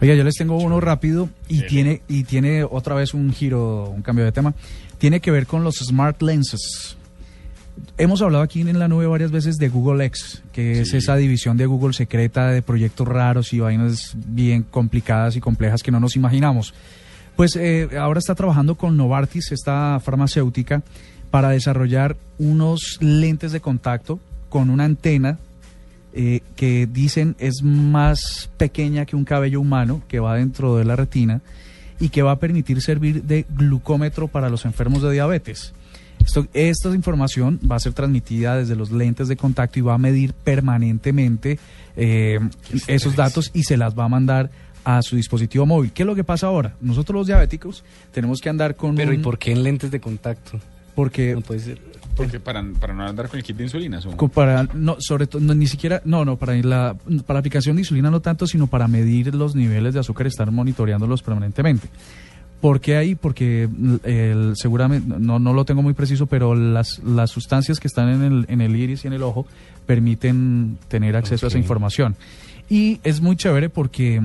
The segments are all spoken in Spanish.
Oiga, yo les tengo uno rápido y tiene, y tiene otra vez un giro, un cambio de tema. Tiene que ver con los smart lenses. Hemos hablado aquí en la nube varias veces de Google X, que es esa división de Google secreta de proyectos raros y vainas bien complicadas y complejas que no nos imaginamos. Pues eh, ahora está trabajando con Novartis, esta farmacéutica, para desarrollar unos lentes de contacto con una antena eh, que dicen es más pequeña que un cabello humano que va dentro de la retina y que va a permitir servir de glucómetro para los enfermos de diabetes. Esto, esta información va a ser transmitida desde los lentes de contacto y va a medir permanentemente eh, esos datos y se las va a mandar a su dispositivo móvil. ¿Qué es lo que pasa ahora? Nosotros los diabéticos tenemos que andar con... Pero ¿y por qué en lentes de contacto? Porque... No puede ser. Porque para, para no andar con el kit de insulina. Para, no, sobre todo, no, ni siquiera, no, no, para la, para aplicación de insulina no tanto, sino para medir los niveles de azúcar, estar monitoreándolos permanentemente. ¿Por qué ahí? Porque el, seguramente, no, no lo tengo muy preciso, pero las, las sustancias que están en el, en el iris y en el ojo permiten tener acceso a esa información. Y es muy chévere porque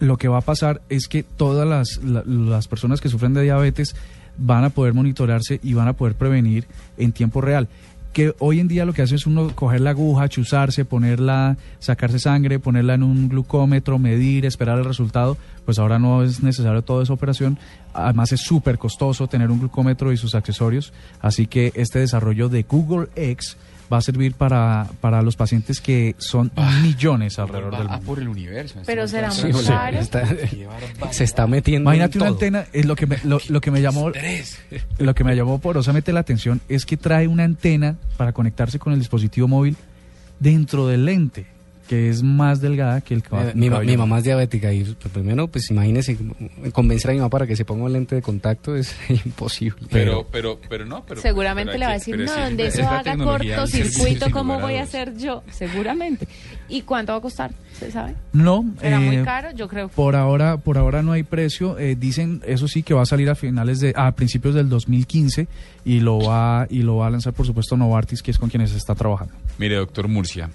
lo que va a pasar es que todas las, la- las personas que sufren de diabetes van a poder monitorarse y van a poder prevenir en tiempo real. Que hoy en día lo que hace es uno coger la aguja, chuzarse, ponerla, sacarse sangre, ponerla en un glucómetro, medir, esperar el resultado. Pues ahora no es necesario toda esa operación. Además es súper costoso tener un glucómetro y sus accesorios. Así que este desarrollo de Google X va a servir para, para los pacientes que son millones alrededor del mundo. por el universo. Pero será muy Sí, está- se está metiendo Imagínate en una todo. antena, es lo que me, lo, lo que me llamó lo que me llamó porosamente la atención es que trae una antena para conectarse con el dispositivo móvil dentro del lente, que es más delgada que el Eh, cabello. mi, mi mamá es diabética y pues, primero, pues imagínese, convencer a mi mamá para que se ponga un lente de contacto es imposible. Pero, pero, pero no. Pero, Seguramente pero le va a decir, que- no, sí, donde es eso haga cortocircuito, ¿cómo voy a hacer yo? Seguramente. ¿Y cuánto va a costar? ¿Se sabe? No, ¿Será muy eh, caro? Yo creo. por ahora, por ahora no hay precio. Eh, dicen, eso sí, que va a salir a finales de, a principios del 2015 y lo va y lo va a lanzar, por supuesto, Novartis, que es con quienes está trabajando. Mire, doctor Murcia,